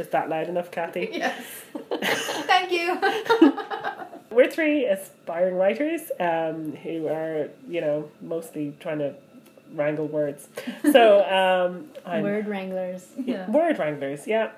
Podcast. Was that loud enough, Kathy? Yes. Thank you. We're three aspiring writers um, who are, you know, mostly trying to wrangle words. So um, I'm Word wranglers. Yeah. word wranglers, yeah.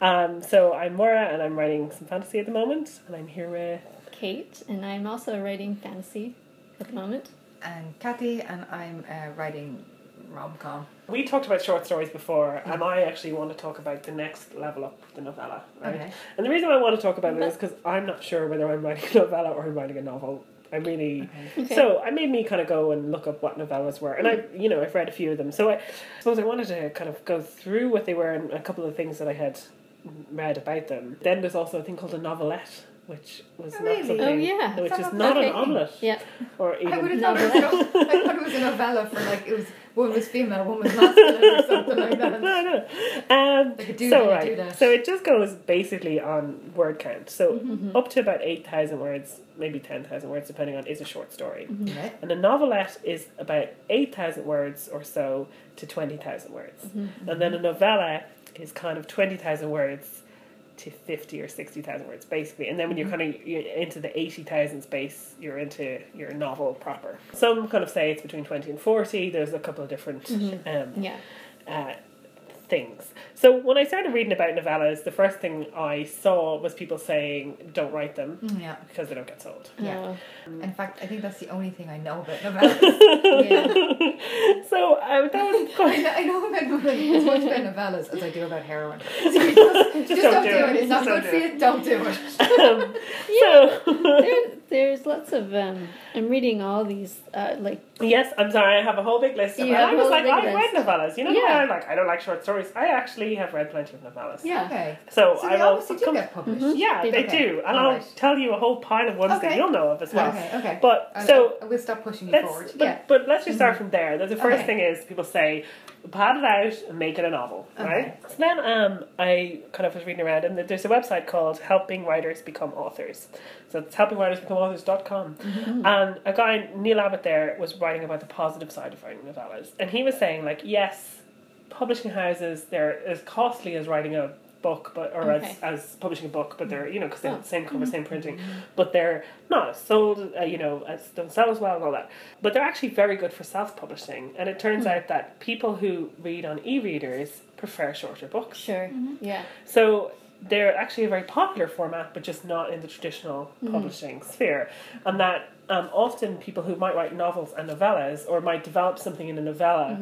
Um, so I'm Maura, and I'm writing some fantasy at the moment, and I'm here with. Kate, and I'm also writing fantasy at the moment. And Kathy, and I'm uh, writing rom com. We talked about short stories before, and I actually want to talk about the next level up, the novella. Right? Okay. And the reason I want to talk about it is because I'm not sure whether I'm writing a novella or I'm writing a novel. I really. Okay. So I made me kind of go and look up what novellas were, and I, you know, I've read a few of them. So I suppose I wanted to kind of go through what they were and a couple of things that I had read about them. Then there's also a thing called a novelette, which was Oh, not really? something, Oh, yeah. which is not okay. an omelette, Yeah. or even I would have thought, it was I thought it was a novella for like it was one was female, one was masculine, or something like that. no, no. Um, Like a so right, do that. so it just goes basically on word count. So Mm-hmm. up to about eight thousand words, maybe ten thousand words, depending on is a short story. Mm-hmm. Right. And a novelette is about eight thousand words or so to twenty thousand words, Mm-hmm. and then a novella is kind of twenty thousand words to fifty or sixty thousand words, basically. And then when you're Mm-hmm. kind of you're into the eighty thousand space, you're into your novel proper. Some kind of say it's between twenty and forty. There's a couple of different. Um, Yeah. uh, things. So when I started reading about novellas, the first thing I saw was people saying don't write them Mm, Yeah. because they don't get sold. Yeah. Oh, In fact, I think that's the only thing I know about novellas. yeah. So uh, that was I quite. know, I know about novellas, as much about novellas as I do about heroin. So you just, just don't, do it. It's not Just good don't for do you. Don't do it. Um, so there, there's lots of. Um, I'm reading all these, uh, like, yes, I'm sorry. I have a whole big list. Of, You and have I a was like, I've read novellas. You know, Yeah. how I like. I don't like short stories. I actually have read plenty of novellas. yeah. Okay. So, So I they will obviously do come- get published. Mm-hmm. Yeah, They they, do. do, and All I'll right. tell you a whole pile of ones that you'll know of as well. Okay. Okay. But I'll- so we'll stop pushing you Let's, forward. but, yeah. but let's just start mm-hmm. from there. The the first Okay. thing is people say, pad it out and make it a novel, right? So then um, I kind of was reading around, and there's a website called Helping Writers Become Authors. So it's helpingwritersbecomeauthors.com. Mm-hmm. And a guy, Neil Abbott, there was writing about the positive side of writing novellas. And he was saying, like, yes, publishing houses, they're as costly as writing a book, but or Okay. as, as publishing a book, but they're you know because they're Oh. the same cover, same printing, mm-hmm. but they're not sold, uh, you know, as don't sell as well and all that. But they're actually very good for self-publishing, and it turns hmm. out that people who read on e-readers prefer shorter books. Sure. Mm-hmm. Yeah. So they're actually a very popular format, but just not in the traditional mm-hmm. publishing sphere. And that um, often people who might write novels and novellas, or might develop something in a novella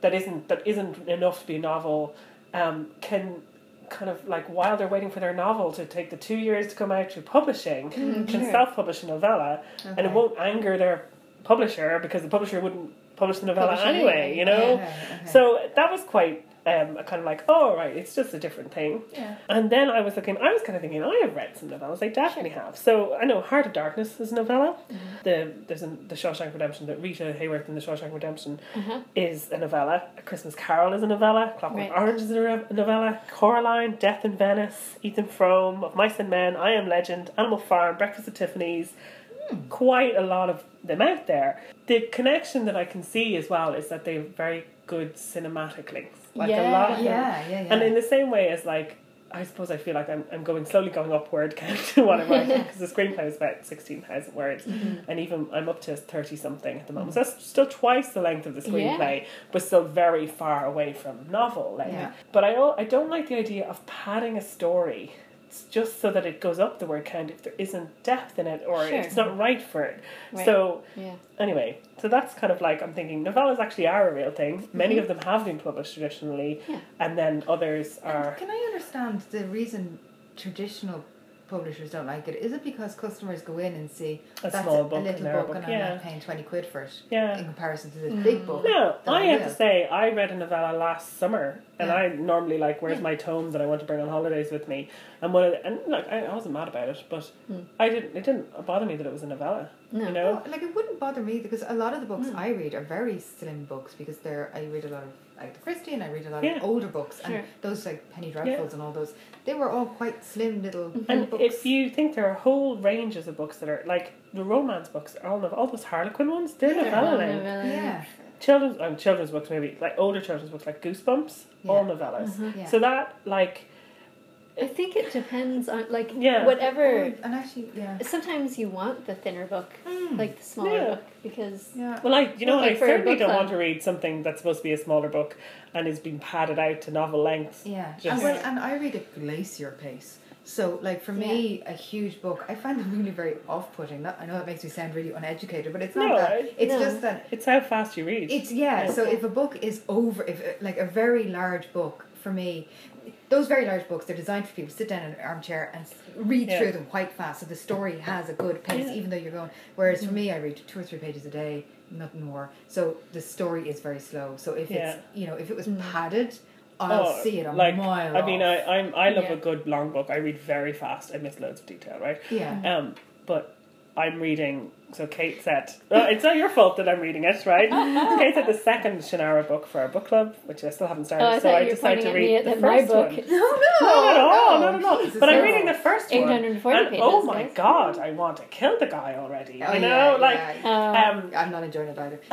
that isn't that isn't enough to be a novel, um, can kind of like while they're waiting for their novel to take the two years to come out through publishing, can sure. self-publish a novella, and it won't anger their publisher because the publisher wouldn't publish the novella Publish anyway. anyway, You know. Okay, okay. So that was quite um, kind of like, oh, right, it's just a different thing. Yeah. And then I was looking, I was kind of thinking, I have read some novellas, I definitely have. So I know Heart of Darkness is a novella. The There's a, The Shawshank Redemption, that Rita Hayworth in The Shawshank Redemption Uh-huh. is a novella. A Christmas Carol is a novella. Clockwork Right. Orange is a re- novella. Coraline, Death in Venice, Ethan Frome, Of Mice and Men, I Am Legend, Animal Farm, Breakfast at Tiffany's. Quite a lot of them out there. The connection that I can see as well is that they're very good cinematic links. Like a Yeah. lot of them. Yeah, yeah, yeah. And in the same way as like, I suppose I feel like I'm, I'm going slowly going upward count to what I'm writing because the screenplay is about sixteen thousand words, mm-hmm. and even I'm up to thirty something at the moment. So that's still twice the length of the screenplay, but still very far away from novel length. Yeah. But I I don't like the idea of padding a story. It's just so that it goes up the word count if there isn't depth in it or Sure. if it's not right for it. Right. So Yeah. Anyway, so that's kind of like I'm thinking novellas actually are a real thing. Many of them have been published traditionally, Mm-hmm. Yeah. and then others are. Can I understand the reason traditional publishers don't like it? Is it because customers go in and see A that's small a, book a little book, and I'm not paying twenty quid for it Yeah. in comparison to this big book? No, I have to say I read a novella last summer, and Yeah. I normally like where's Yeah. my tome that I want to bring on holidays with me, and one of the, and look, I, I wasn't mad about it, but Hmm. I didn't. It didn't bother me that it was a novella. No. You know, No, like it wouldn't bother me because a lot of the books I read are very slim books because they're I read a lot of Agatha Christie and I read a lot Yeah. of older books Sure. and those like Penny Dreadfuls and all those they were all quite slim little and books. if you think there are whole ranges of books that are like the romance books, all of all those Harlequin ones, they're Yeah. novella length. yeah, children's um, children's books maybe like older children's books like Goosebumps, all Yeah. novellas. Yeah. So that like I think it depends on like Yeah. whatever. and actually, yeah. Sometimes you want the thinner book, Mm. like the smaller Yeah. book, because Yeah. well, I you know Like I certainly don't club. want to read something that's supposed to be a smaller book and is being padded out to novel length. Yeah, Just- and, well, and I read at glacier pace. So, like for me, a huge book, I find it really very off-putting. That I know that makes me sound really uneducated, but it's not No, that. I- It's No. just that It's how fast you read. it's yeah. Yeah. So if a book is over, if like a very large book for me, those very large books they're designed for people to sit down in an armchair and read Yeah. through them quite fast. So the story has a good pace, Yeah. even though you're going. Whereas for me, I read two or three pages a day, nothing more. So the story is very slow. So if Yeah. it's you know if it was padded, I'll Oh, see it a like mile. I mean, off. I I'm, I love Yeah. a good long book. I read very fast. I miss loads of detail, right? yeah. Um, but I'm reading. So Kate said, "Oh, it's not your fault that I'm reading it, right?" Kate said the second Shannara book for our book club, which I still haven't started. oh, I so I decided to read at the that my first book. one. No, no, Not at all, no, no, no. Jesus, But I'm reading the first one. 840 and, pages, Oh my guys. god, I want to kill the guy already. Oh, you yeah, know, like yeah. um, I'm not enjoying it either.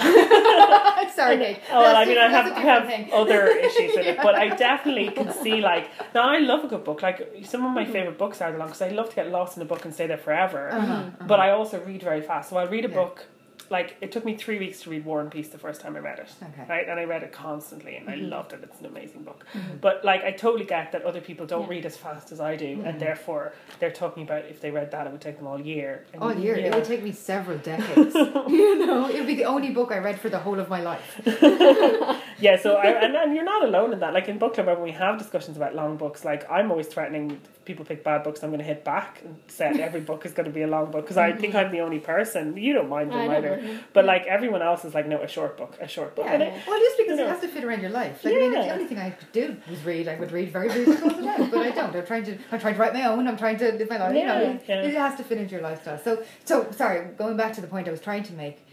Sorry, Kate. Oh, well, I mean, I have, I have thing. other issues with it, but I definitely can see like now I love a good book. Like some of my favorite books are the long because I love to get lost in a book and stay there forever. Uh-huh, uh-huh. But I also read very fast, so I'll read a Yeah. book. Like it took me three weeks to read War and Peace the first time I read it, Okay. right? And I read it constantly, and Mm-hmm. I loved it. It's an amazing book. But like I totally get that other people don't Yeah. read as fast as I do, Mm-hmm. and therefore they're talking about if they read that, it would take them all year. And All year. yeah. It would take me several decades. you know, it would be the only book I read for the whole of my life. Yeah, so I, and, and you're not alone in that. Like in book club, when we have discussions about long books, like I'm always threatening if people pick bad books. I'm going to hit back and say every book is going to be a long book because I think I'm the only person. You don't mind them either, but like everyone else is like, no, a short book, a short book. Yeah. It- Well, just because you know. it has to fit around your life. Like, I mean, if Yeah. the only thing I could do was read, I would read very books all the time. But I don't. I'm trying to. I'm trying to write my own. I'm trying to live my life. you know, it, yeah. it has to fit into your lifestyle. So, so sorry. Going back to the point I was trying to make,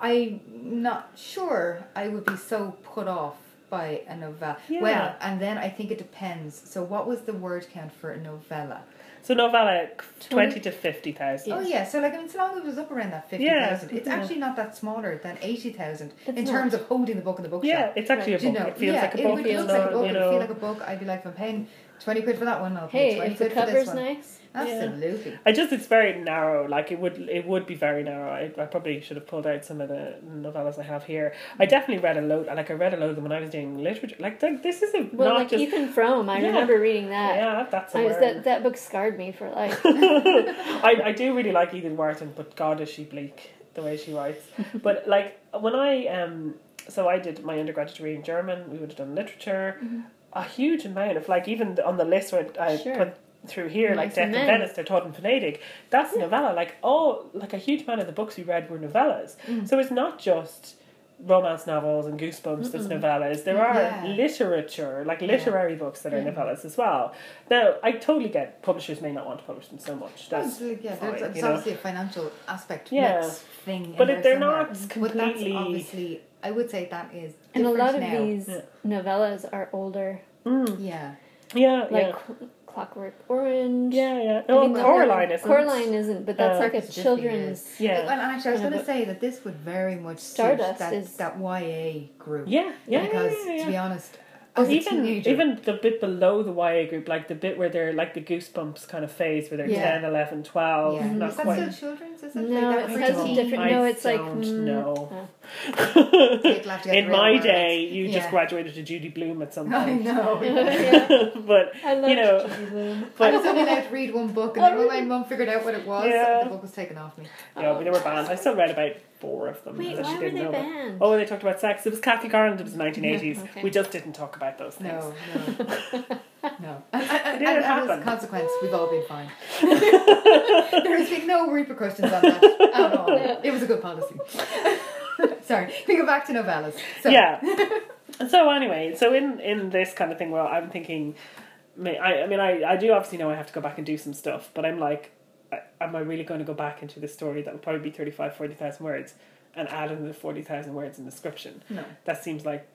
I'm not sure I would be so put off by a novella. Yeah. Well, and then I think it depends. So, what was the word count for a novella? So novella twenty to fifty thousand. Oh yeah, so like I mean, so long as it was up around that fifty Yeah, it's yeah. actually not that smaller than eighty thousand It's in not. terms of holding the book in the bookshop. Yeah, it's actually Do a you book. know? it feels yeah, like a it book. would- It looks like a book. you It know. would feel like a book. I'd be like, if I'm paying twenty quid for that one, I'll pay Hey, twenty if the quid for this cover's one. nice. Absolutely. I just it's very narrow. Like it would it would be very narrow. I, I probably should have pulled out some of the novellas I have here. I definitely read a load. Like I read a load of them when I was doing literature. Like th- this is a, Well, not like just Ethan Frome, I Yeah. remember reading that. yeah. That's a I was, that that book scarred me for life. I, I do really like Edith Wharton, but God is she bleak the way she writes. but like when I um so I did my undergraduate degree in German, we would have done literature. A huge amount of like even on the list where I Sure. put through here, like Death in. Venice, Der Tod in Venedig. That's novella. Like oh like a huge amount of the books we read were novellas. Mm. So it's not just romance novels and goosebumps that's novellas. There are Yeah. literature, like literary books that are novellas as well. Now I totally get publishers may not want to publish them so much. That's Well, uh, yeah, fine, there's, there's you know. obviously a financial aspect Yeah. thing. But if they're somewhere. not completely- obviously, I would say that is and a lot of now. these Yeah. novellas are older, Yeah. Yeah, like yeah. Cl- Clockwork Orange. Yeah, yeah. I No, think that- Coraline isn't. Coraline isn't, but that's Uh, like a children's. weird. Yeah. Well, and actually, I was going to say that this would very much suit Stardust that, is- that YA group. Yeah, yeah. because yeah, yeah, to be honest, Or as a even teenager, even the bit below the YA group, like the bit where they're like the goosebumps kind of phase, where they're Yeah. 10, 11, 12, yeah. not is that quite. still children's? Is that No, like it has a different. No, it's like. don't mm, know. uh, You'll have to get In the real my words. day, you just graduated to Judy Blume at some point. I point. know. yeah. but I love you know, Judy Blume. I was only allowed to read one book, and Oh, then when my really? mum figured out what it was, Yeah. the book was taken off me. yeah, but they were banned. I still read about four of them. Wait, why were they know about. banned? Oh, they talked about sex. It was Catholic Ireland. It was the 1980s. Okay. We just didn't talk about those things. No, no, no. And, and, and, didn't and as happen. a consequence, we've all been fine. there has been no repercussions on that at all. It was a good policy. Sorry, we go back to novellas. So, yeah. so anyway, so in in this kind of thing, well, I'm thinking, I I mean, I I do obviously know I have to go back and do some stuff, but I'm like, am I really going to go back into this story that will probably be 35, 40,000 words and add another the forty thousand words in the description? No. That seems like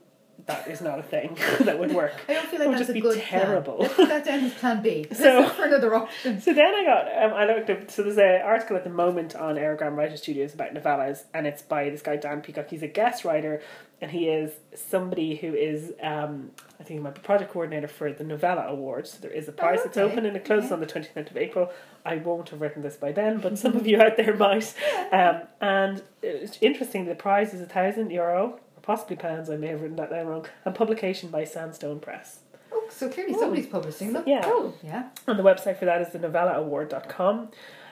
that is not a thing that would work. I don't feel like It would that's just a be good terrible. Plan. Let's put that down as plan B. Let's So- for another option. So then I got, um, I looked up, so there's an article at the moment on Aerogramme Writer Studios about novellas, and it's by this guy Dan Peacock. He's a guest writer, and he is somebody who is, um, I think he might be project coordinator for the Novella Awards. So there is a prize that's okay. open and it closes Okay. on the 29th of April. I won't have written this by then, but some of you out there might. Um, and it's interesting, the prize is a thousand euro, possibly pounds, I may have written that down wrong, and publication by Sandstone Press. Oh, so clearly somebody's publishing them. Yeah. Yeah. And the website for that is the novellaaward.com.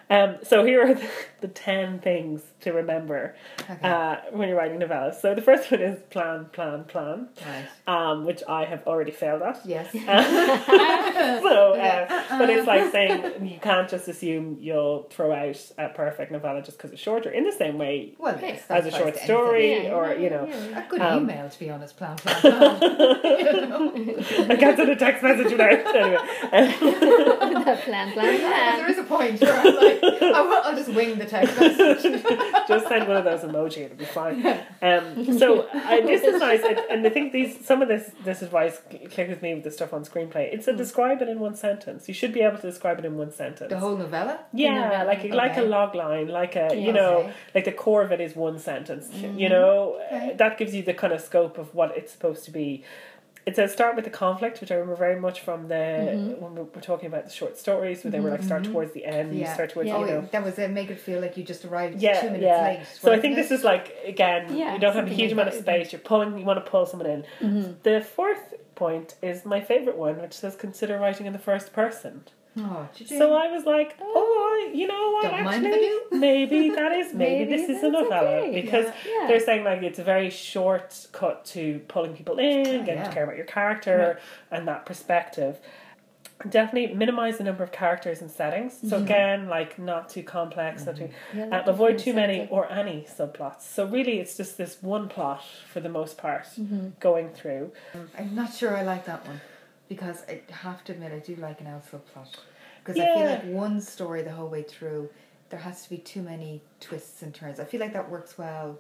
Um, so here are the, the 10 things to remember Okay. uh, when you're writing novellas. So the first one is plan, plan, plan, right. um, which I have already failed at. Yes. so, uh, but it's like saying you can't just assume you'll throw out a perfect novella just because it's shorter. In the same way Well, yes, as a short story, Yeah, or you know, yeah. A good Um, email, to be honest. Plan, plan, plan. I can't send a text message without anyway. Um, That plan, plan, plan. is a point where I'm like, I'll, I'll just wing the text message. just send one of those emoji, it'll be fine. Um, so I, this is nice, and, and I think these some of this this advice click with me with the stuff on screenplay. It's a describe it in one sentence. You should be able to describe it in one sentence. The whole novella? yeah, novella. like a, like a log line, like a you know, Okay. like the core of it is one sentence. You mm-hmm. know, Okay. That gives you the kind of scope of what it's supposed to be. It says start with the conflict, which I remember very much from the mm-hmm. when we were talking about the short stories, where they were mm-hmm. like start towards the end, Yeah. start towards Yeah. you Oh, know. that was it. Make it feel like you just arrived Yeah, two minutes yeah. late. So I think it? this is like again, Yeah, you don't have a huge amount of space. You're pulling. You want to pull someone in. Mm-hmm. The fourth point is my favorite one, which says consider writing in the first person. Oh. So I was like, oh, you know what? Don't actually, maybe that is maybe, Maybe this is a novella okay. because Yeah. they're saying like it's a very short cut to pulling people in, getting yeah. to care about your character and that perspective. Definitely minimize the number of characters and settings. So again, like not too complex, not too Yeah, uh, avoid too many settings. or any subplots. So really, it's just this one plot for the most part Mm-hmm. going through. I'm not sure I like that one because I have to admit I do like an L subplot because I feel like one story the whole way through there has to be too many twists and turns. I feel like that works well.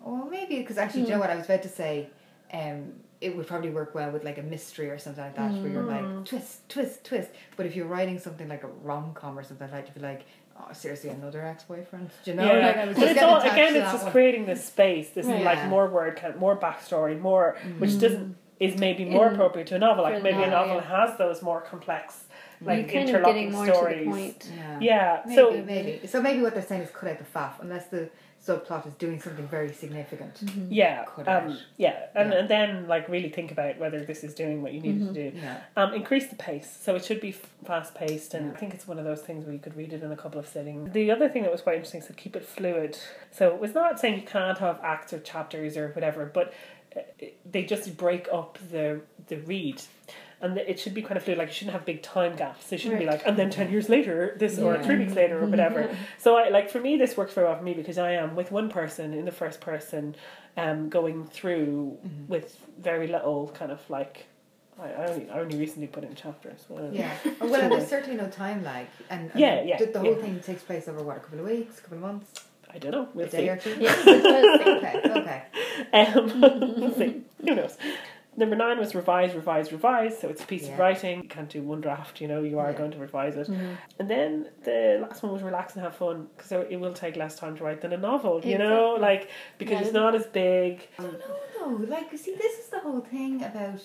Well, maybe because actually, do you know what I was about to say? Um, it would probably work well with like a mystery or something like that, where you're like mm. twist, twist, twist. But if you're writing something like a rom com or something like that, you'd be like, oh, seriously, another ex boyfriend. Do you know? yeah, Like, I was but it's all again. It's just one. creating this space, this Right. like more word count, more backstory, more which mm. doesn't is maybe more In- appropriate to a novel. Like maybe a novel, novel has those more complex, like You're interlocking stories. to the point. Yeah. Yeah, Maybe, so maybe. So maybe what they're saying is cut out the faff, unless the subplot is doing something very significant. yeah, Cut um, out. yeah, and Yeah. and then like really think about whether this is doing what you need it to do. Yeah. Um, increase the pace, so it should be fast paced, and I think it's one of those things where you could read it in a couple of sittings. The other thing that was quite interesting is to keep it fluid. So it was not saying you can't have acts or chapters or whatever, but uh, they just break up the the read. And it should be kind of fluid, like you shouldn't have big time gaps. It shouldn't be like, and then 10 years later, this, or three weeks later, or whatever. So, I like for me, this works very well for me because I am with one person in the first person, um, going through with very little kind of like I, I only I only recently put in chapters. Well, Yeah. Oh, well, there's certainly no time lag. And, and Yeah, yeah, The, the whole yeah. thing takes place over what, a couple of weeks, a couple of months, I don't know. We'll a day see. or two? Yeah, it Okay, okay. Um, we'll see. Who knows? Number nine was revise, revise, revise. So it's a piece of writing. You can't do one draft. You know, you are Yeah. going to revise it. Mm-hmm. And then the last one was relax and have fun because it will take less time to write than a novel. You know, like because Yeah. it's not as big. No, like, see, this is the whole thing about,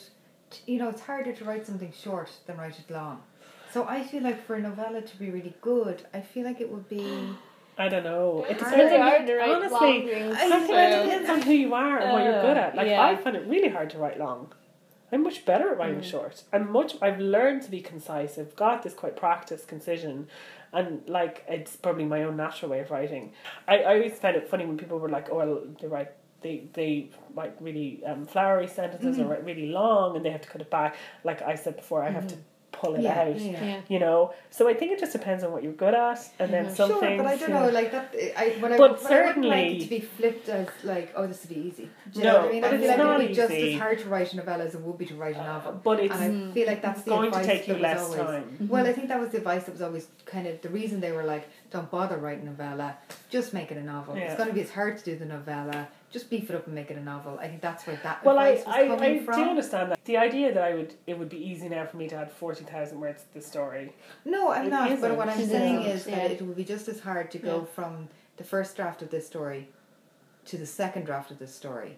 you know, it's harder to write something short than write it long. So I feel like for a novella to be really good, I feel like it would be. I don't know. It It's depends really on hard to write honestly. long. I think it depends on who you are and what you're good at. Like Uh, yeah. I find it really hard to write long. I'm much better at Mm. writing short. I'm much. I've learned to be concise. I've got this quite practiced concision, and like it's probably my own natural way of writing. I, I always found it funny when people were like, "Oh, well, they write." They, they write really um, flowery sentences Mm-hmm. or write really long and they have to cut it back. Like I said before, I have to pull it Yeah, out. yeah. Yeah. You know, so I think it just depends on what you're good at, and then mm-hmm. some Sure, things. but I don't you know, like that. I, what I, But what I wouldn't like it to be flipped as like, oh, this would be easy. Do you No, know what I mean? but I it's feel like not it'd be just as hard to write a novella as it would be to write a novel. but it's and I feel like that's the going to advice take you that was less always, time. Well, I mm-hmm. think that was the advice that was always kind of the reason they were like, don't bother writing novella. Just make it a novel. Yeah. It's going to be as hard to do the novella. Just beef it up and make it a novel. I think that's where that Well, I, advice was I, coming I from. do understand that. The idea that I would it would be easy now for me to add 40,000 words to the story. No, I'm It not. But isn't. what I'm saying isn't, is yeah. that it would be just as hard to go Yeah. from the first draft of this story to the second draft of this story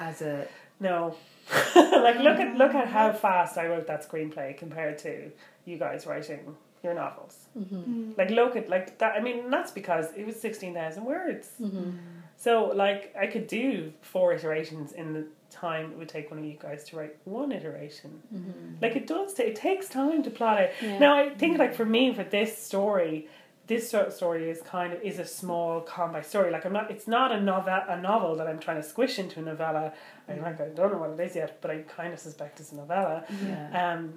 as a No. like look at look at how mm-hmm. fast I wrote that screenplay compared to you guys writing your novels. Mm-hmm. Like look at like that I mean that's because it was 16,000 words. Mm-hmm. So like I could do four iterations in the time it would take one of you guys to write one iteration. Mm-hmm. Like it does ta- it takes time to plot it. Yeah. Now I think like for me for this story this sort of story is kind of is a small compact story. Like I'm not it's not a novel a novel that I'm trying to squish into a novella. I like I don't know what it is yet, but I kind of suspect it's a novella. yeah. Um,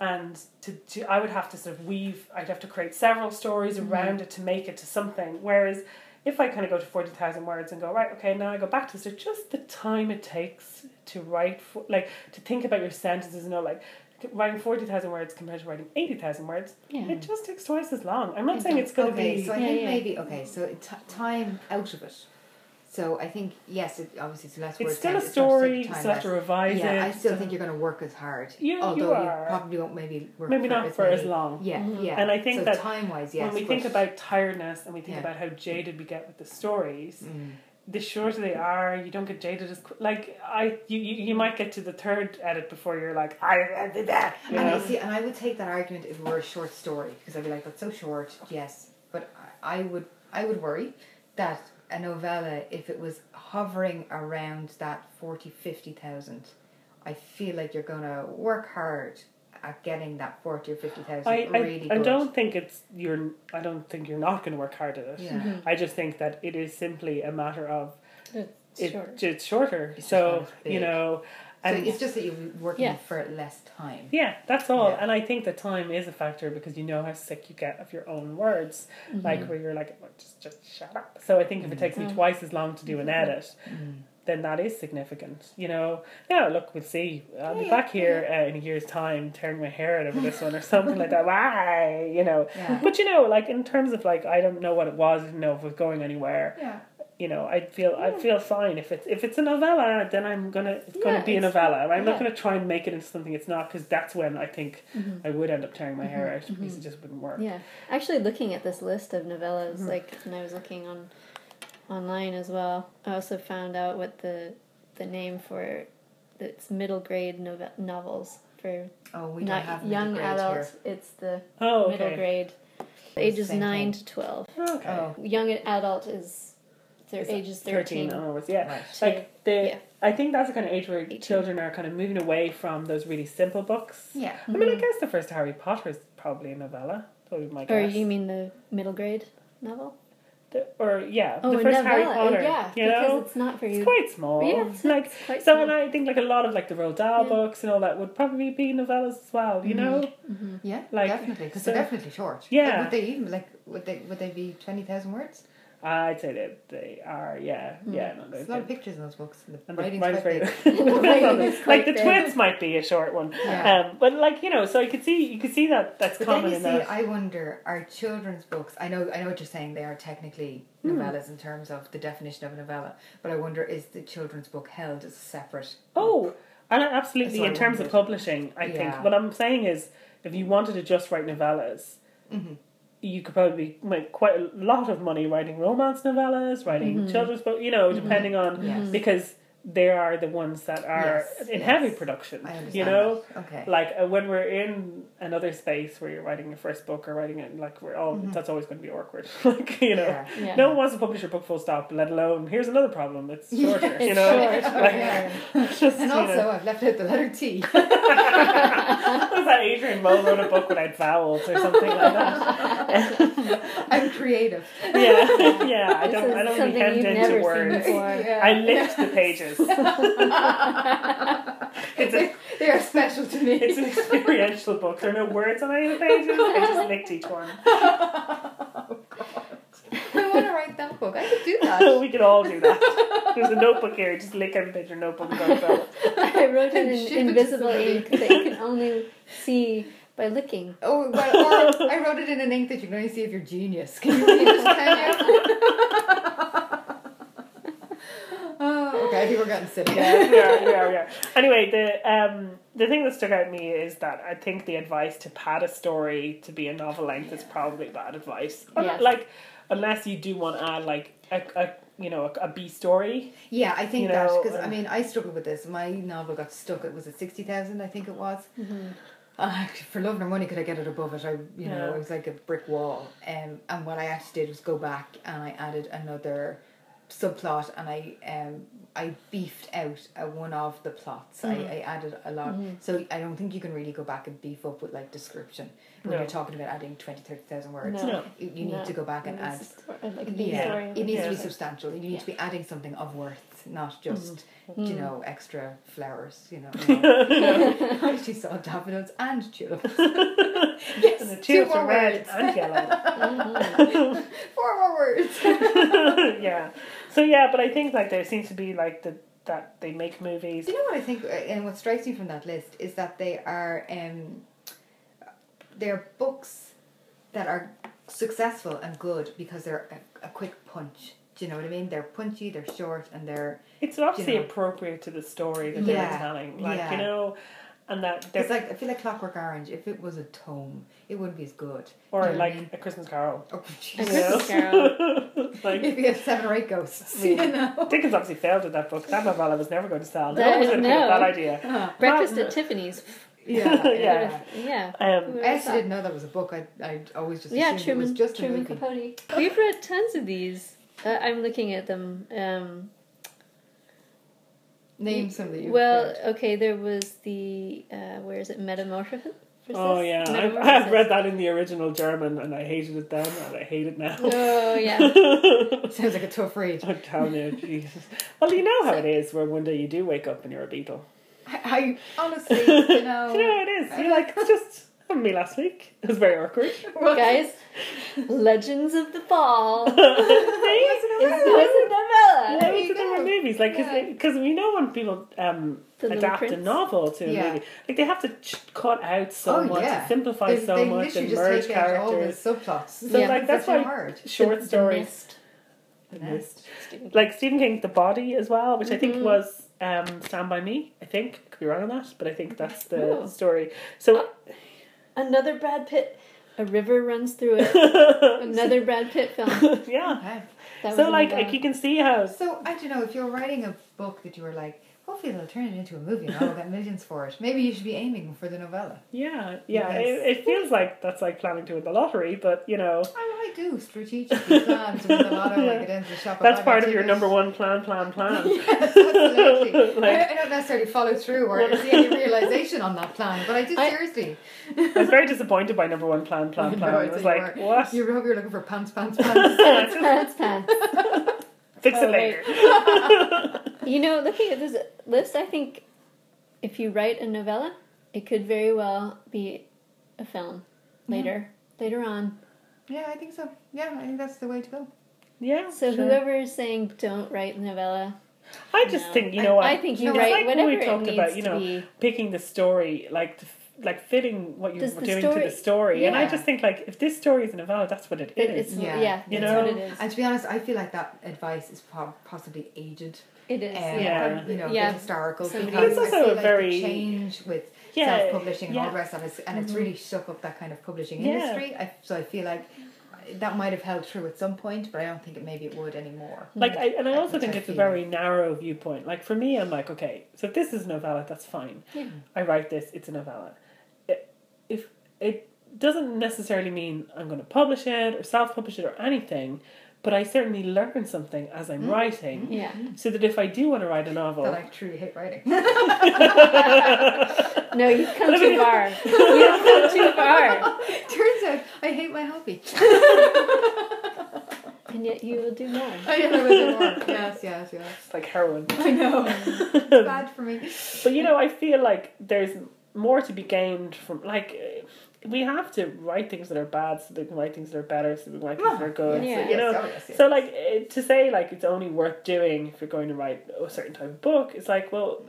and to, to I would have to sort of weave. I'd have to create several stories mm-hmm. around it to make it to something. Whereas if I kind of go to forty thousand words and go right, okay, now I go back to this. So just the time it takes to write, for, like to think about your sentences. You know, like writing forty thousand words compared to writing eighty thousand words, Yeah. it just takes twice as long. I'm not It saying does. it's going to okay, be. so I Yeah, think yeah. maybe okay. So t- time out of it. So I think yes, it obviously it's less words. it's still a down, it's not story. take You time still have to revise Yeah, it. I still think you're going to work as hard. You- you although are. probably won't maybe work maybe for not as for as many- long. Yeah, Mhm. yeah. And I think so that time wise, yes. when we but- think about tiredness and we think Yeah. about how jaded we get with the stories, Mm. the shorter they are, you don't get jaded as quick. Like I, you, you, you might get to the third edit before you're like, I, I did that. You And I see, and I would take that argument if it were a short story because I'd be like, "That's so short." Yes, but I I would I would worry that a novella, if it was hovering around that 40, 50,000, I feel like you're gonna work hard at getting that forty or fifty thousand. I, I, really I don't think it's you're. I don't think you're not going to work hard at it. Yeah. Mm-hmm. I just think that it is simply a matter of It's it, short. it's shorter. It's so you big. Know, So and it's just that you're working Yeah. for less time. yeah, that's all. Yeah. And I think the time is a factor because you know how sick you get of your own words, Mm-hmm. like where you're like, "Well, just just shut up. So I think if it takes me Mm. twice as long to do an edit, Mm. then that is significant. You know, yeah. Look, we'll see. I'll be Yeah, back here uh, in a year's time, tearing my hair out over this one or something like that. Why? You know. But you know, like in terms of like, I don't know what it was. I didn't know if it was going anywhere. Yeah. You know, I feel I feel fine if it's if it's a novella, then I'm gonna it's gonna Yeah, be a it's- novella. I'm not gonna try and make it into something it's not because that's when I think Mhm. I would end up tearing my hair out because it just wouldn't work. Yeah, actually, looking at this list of novellas, Mm-hmm. like, and I was looking on online as well. I also found out what the the name for it's middle grade novel novels for Oh, we don't not have young middle grades adults. It's the Oh, middle grade, ages nine thing. to twelve. Okay. Oh, Young adult is their Is ages Thirteen thirteen. onwards, yeah. right. Like the, Yeah. I think that's the kind of age where 18. children are kind of moving away from those really simple books. Yeah. I mean, I guess the first Harry Potter is probably a novella. That would be my Or you mean the middle grade novel? The- or yeah, Oh, the first novella. Harry Potter. yeah, you because know, it's not for you. it's quite small. Yeah, it's- like quite so, small. and I think like a lot of like the Roald Dahl Yeah. books and all that would probably be novellas as well. You know, Mm-hmm. Yeah, Like, definitely, because so- they're definitely short. Yeah. But would they even like? Would they? Would they be twenty thousand words? I'd say that they are. Yeah, Hmm. yeah. No, There's a lot of pictures in those books. And the and the writing's writing's quite very- big. The writing is like the big. twins might be a short one. Yeah. Um, but like you know, so you could see you could see that that's But then common you in see, that. I wonder, are children's books? I know, I know what you're saying. They are technically Hmm. novellas in terms of the definition of a novella. But I wonder, is the children's book held as a separate? Oh, and absolutely. In terms of publishing, I Yeah. think what I'm saying is, if you wanted to just write novellas, Mhm. You could probably make quite a lot of money writing romance novellas, writing children's books. You know, depending on Yes. because they are the ones that are Yes, in yes. heavy production. I understand. You know. that. Okay. Like uh, when we're in another space where you're writing your first book or writing it, like we're all that's always going to be awkward. like you know, Mm-hmm. Yeah. Yeah. no one wants to publish your book full stop. Let alone here's another problem. It's Yeah, shorter. it's you know, short. Like, Yeah. just, And you know. I've left out the letter T. was that Adrian Mole wrote a book without vowels or something like that? I'm creative. Yeah, yeah. I don't. is I don't something really you've hemmed never into seen words. Yeah. I licked the pages. it's a they are special to me. it's an experiential book. There are no words on any of the pages. I just licked each one. Oh God. I want to write that book. I could do that. we could all do that. There's a notebook here. Just lick every page of your notebook. and go, I wrote it in ship it to invisible ink that you can only see By licking. Oh, well, or I wrote it in an ink that you can only see if you're genius. Can you read? Can oh, okay, I think we're getting silly. yeah, we are, we are, we are. Anyway, the um the thing that stuck out to me is that I think the advice to pad a story to be a novel length is probably bad advice. Yes. Like, unless you do want to add like a, a you know a, a B story. Yeah, I think You that know, because uh, I mean I struggled with this. My novel got stuck. It was at sixty thousand, I think it was. Uh, for love nor money, could I get it above it? I, you know, Yeah. it was like a brick wall. Um, and what I actually did was go back and I added another subplot, and I um I beefed out uh, one of the plots. I, I added a lot, so I don't think you can really go back and beef up with like description when No. you're talking about adding 20, 30,000 words. No. You, you need No. to go back and add It's a sto- like yeah, story. it needs to be substantial. You need to be adding something of worth, not just Mm-hmm. you know extra flowers. You know, I actually saw daffodils and tulips. yes, And the two tulips more are red words. and yellow. Mhm. Four more words. yeah. So yeah, but I think like there seems to be like the that they make movies. Do you know what I think? uh, And what strikes me from that list is that they are um, they're books that are successful and good because they're a, a quick punch. Do you know what I mean? They're punchy, they're short, and they're It's obviously know. appropriate to the story that they were Yeah, telling. Like yeah. you know, and that it's like I feel like Clockwork Orange. If it was a tome, it wouldn't be as good. or You know what I like mean? a Christmas Carol. Oh, A Christmas? Carol. like if you had seven or eight ghosts, you know. Dickens obviously failed with that book. That novella was never going to sell. No That- one was going to pick up that idea. Uh, Breakfast Well, at Tiffany's. yeah, Yeah. Yeah. Um, I actually didn't know that was a book. I I always just Yeah, Truman. it was just Truman. Capote. We've read tons of these. Uh, I'm looking at them. Um, Name some that you. well, okay, there was the uh, where is it? Metamorphosis. Oh yeah, I, I Metamorphosis. read that in the original German and I hated it then and I hate it now. Oh yeah. sounds like a tough read. I'm telling you, Jesus. Well, you know how it is where one day you do wake up and you're a beetle. I, I honestly, you know, You know it is. You're like, just me last week. It was very awkward. Guys, Legends of the Fall is See? was a novella. There Loads you of different go. movies, like Yeah. because we know when people um, The Little adapt a Prince. novel to a Yeah. movie, like they have to ch- cut out so Oh, much, yeah. and simplify They, so they much, literally and just merge take out all the characters. subplots. So Yeah. like that's Such a why hard. short The- the stories. Mist. The nest. Stephen like Stephen King's The Body as well, which I think Mhm. was um, Stand by Me. I think I could be wrong on that, but I think that's the Oh. story. So Another Brad Pitt. A river runs through it. Another Brad Pitt film. yeah. Okay. That So like, like you can see how So I don't know if you're writing a book that you were like, hopefully they'll turn it into a movie and I'll get millions for it. Maybe you should be aiming for the novella. yeah yeah Yes. it, it feels like that's like planning to win the lottery, but you know I, I do strategically plan to win the lotto, Yeah. I get into the shop. That's part of your tickets. number one plan plan plan. Yes, absolutely. Like- I, I don't necessarily follow through or see any realization on that plan, but I did I- seriously. I was very disappointed by number one plan plan plan. know, I was like like, you what? You hope you're looking for pants, pants, pants. Pants, pants, pants. Fix Oh, it later. You know, looking at this list, I think if you write a novella, it could very well be a film later. Later on. yeah, I think so. Yeah, I think that's the way to go. yeah. So sure. whoever is saying don't write a novella, I just No. think you know what I think you No, write like when whatever we talked it needs about, you know, picking the story, like the, like fitting what you're were the doing to the story. And I just think like if this story is a novella, that's what it It, is. it's Yeah. yeah, You know? what it is. And to be honest, I feel like that advice is possibly aged. It is. Um, yeah. You know, Yeah. the historical. Somebody- because It's also I feel a like very- change with Yeah, self-publishing and all yeah. the rest of it, and it's really shook up that kind of publishing Yeah. industry. I, so I feel like that might have held true at some point, but I don't think it maybe it would anymore. Like I and I also Which think I it's a very narrow viewpoint. Like for me, I'm like, okay, so if this is a novella, that's fine. Yeah. I write this, it's a novella. It, if it doesn't necessarily mean I'm going to publish it or self-publish it or anything, but I certainly learn something as I'm mm. writing. Yeah. So that if I do want to write a novel, That I truly hate writing. No, you've come too far. You've come too far. Turns out I hate my hobby. And yet you will do more. Oh, I know I do more. Yes, yes, yes. it's like heroin. I know. It's bad for me. But you know, I feel like there's more to be gained from like we have to write things that are bad so that we can write things that are better so we can write things that are good. Yeah. So, you know, Yes, yes, yes. so like eh, to say like it's only worth doing if you're going to write a certain type of book. It's like well,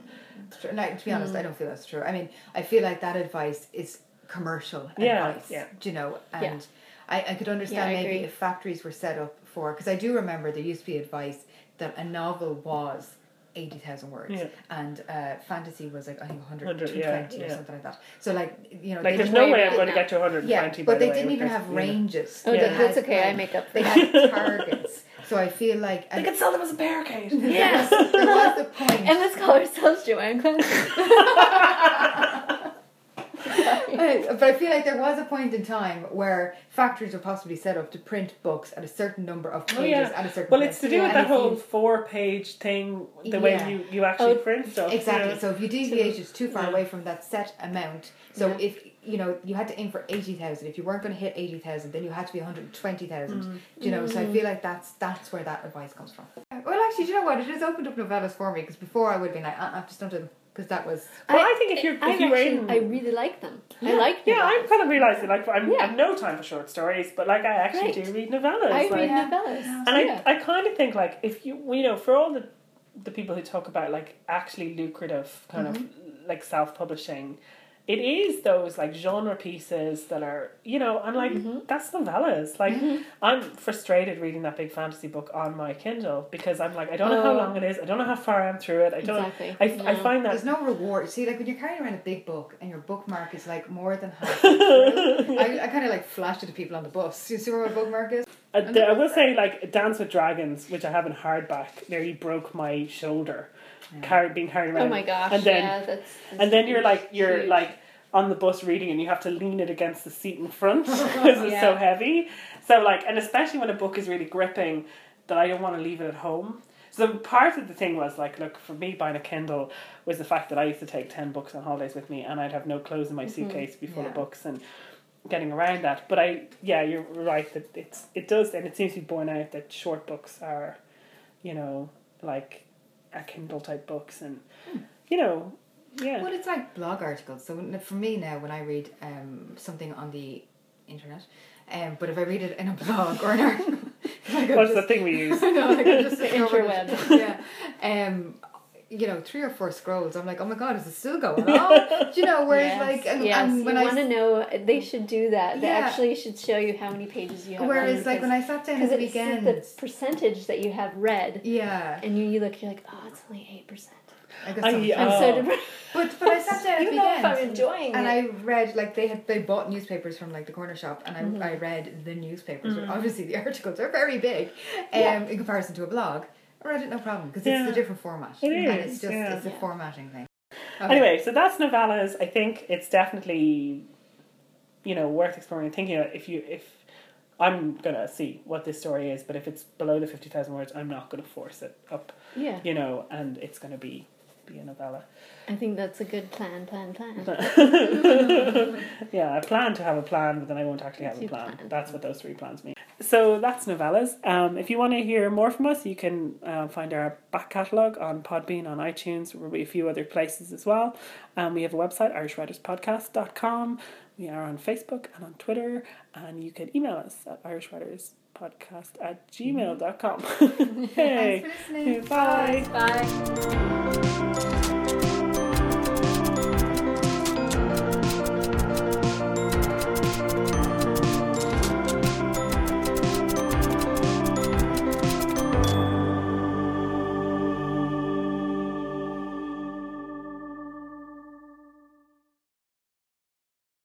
It's true. Like, to be honest, Hmm. I don't feel that's true. I mean, I feel like that advice is commercial Yeah, advice. yeah. Do you know? Yeah. And I, I could understand Yeah, I maybe agree. if factories were set up for because I do remember there used to be advice that a novel was. 80,000 words Yeah. and uh, fantasy was like I think 100, 100, 220 yeah, or something like that. So like you know Like, there's no way way I'm going to get to 120. yeah, but they way, didn't with even have you know. ranges. Oh, They that's had, okay. I make up. They had targets. So I feel like They could sell them as a barricade. Yes. there was a point. And let's call ourselves Joanne Clancy. But I feel like there was a point in time where factories were possibly set up to print books at a certain number of pages Oh, yeah. at a certain Well, it's to do with And that whole four page thing, the way you, you actually Oh, print stuff. Exactly. yeah. So if you deviated too far Yeah. away from that set amount, so Yeah. if you know you had to aim for eighty thousand, if you weren't going to hit eighty thousand, then you had to be one hundred twenty thousand. Mm. You know, so I feel like that's that's where that advice comes from. Well, actually, do you know what? It has opened up novellas for me because before I would have been like, uh, uh, just don't do them because that was Well, I think if you're- if I you were actually, in- I really like them. I like. Yeah, I'm kind of realizing like I'm, Yeah. I have no time for short stories, but like I actually Right. do read novellas. I like, read novellas. and yeah. I, I kind of think like if you you know for all the the people who talk about like actually lucrative kind of mm-hmm. like self publishing, it is those like genre pieces that are you know i'm like that's novellas. Like I'm frustrated reading that big fantasy book on my Kindle because I'm like I don't know how Oh. long it is. I don't know how far I'm through it. I don't. Exactly. I, I find that There's no reward. See, like when you're carrying around a big book and your bookmark is like more than half through, I, I kind of like flash it to people on the bus. You see where my bookmark is? Uh, the- I will say, like Dance with Dragons, which I have in hardback, nearly broke my shoulder, carried being carried around. Oh my gosh! And then, yeah, that's, that's and then you're like you're huge. like on the bus reading, and you have to lean it against the seat in front because it's so heavy. So like, and especially when a book is really gripping, that I don't want to leave it at home. So part of the thing was like, look, for me buying a Kindle was the fact that I used to take ten books on holidays with me, and I'd have no clothes in my mm-hmm. suitcase to be full Yeah. of books and getting around that. But I, yeah, you're right that it's it does, and it seems to be borne out that short books are, you know, like a Kindle type books, and hmm. you know, yeah, Well, it's like blog articles. So for me now, when I read um, something on the internet, um, but if I read it in a blog or an article, like what's the thing we use? I know, like I'm just The scrolling it. Yeah. Um, you know, three or four scrolls. I'm like, oh my god, is it still going on? Do you know? Whereas yes, like, and, yes, and when you I want to know, they should do that. They Yeah. actually should show you how many pages you have. Read. Whereas like when I sat down at because the it's weekend, the percentage that you have read, yeah, and you, you look, you're like, oh, it's only eight percent. I guess I- some- I'm Oh. so depressed. But but I sat down at you the know if. I'm enjoying it. and. I read like they had they bought newspapers from like the corner shop, and I, Mm-hmm. I read the newspapers. Mm. But obviously, the articles are very big, um, Yeah. in comparison to a blog. I read it no problem because Yeah. it's a different format, It and it's just yeah. it's a Yeah. formatting thing. Anyway, so that's novellas. I think it's definitely, you know, worth exploring and thinking about. If you, if I'm gonna see what this story is, but if it's below the fifty thousand words, I'm not gonna force it up. yeah, You know, and it's gonna be be a novella. I think that's a good plan. Plan. Plan. yeah, I plan to have a plan, but then I won't actually have a plan. plan. That's what those three plans mean. So that's novellas. Um, if you want to hear more from us, you can uh, find our back catalogue on Podbean, on iTunes, there will be a few other places as well. Um, we have a website, irishwriterspodcast.com. We are on Facebook and on Twitter, and you can email us at irishwriterspodcast at gmail.com. hey, Thanks for listening. Bye. Bye.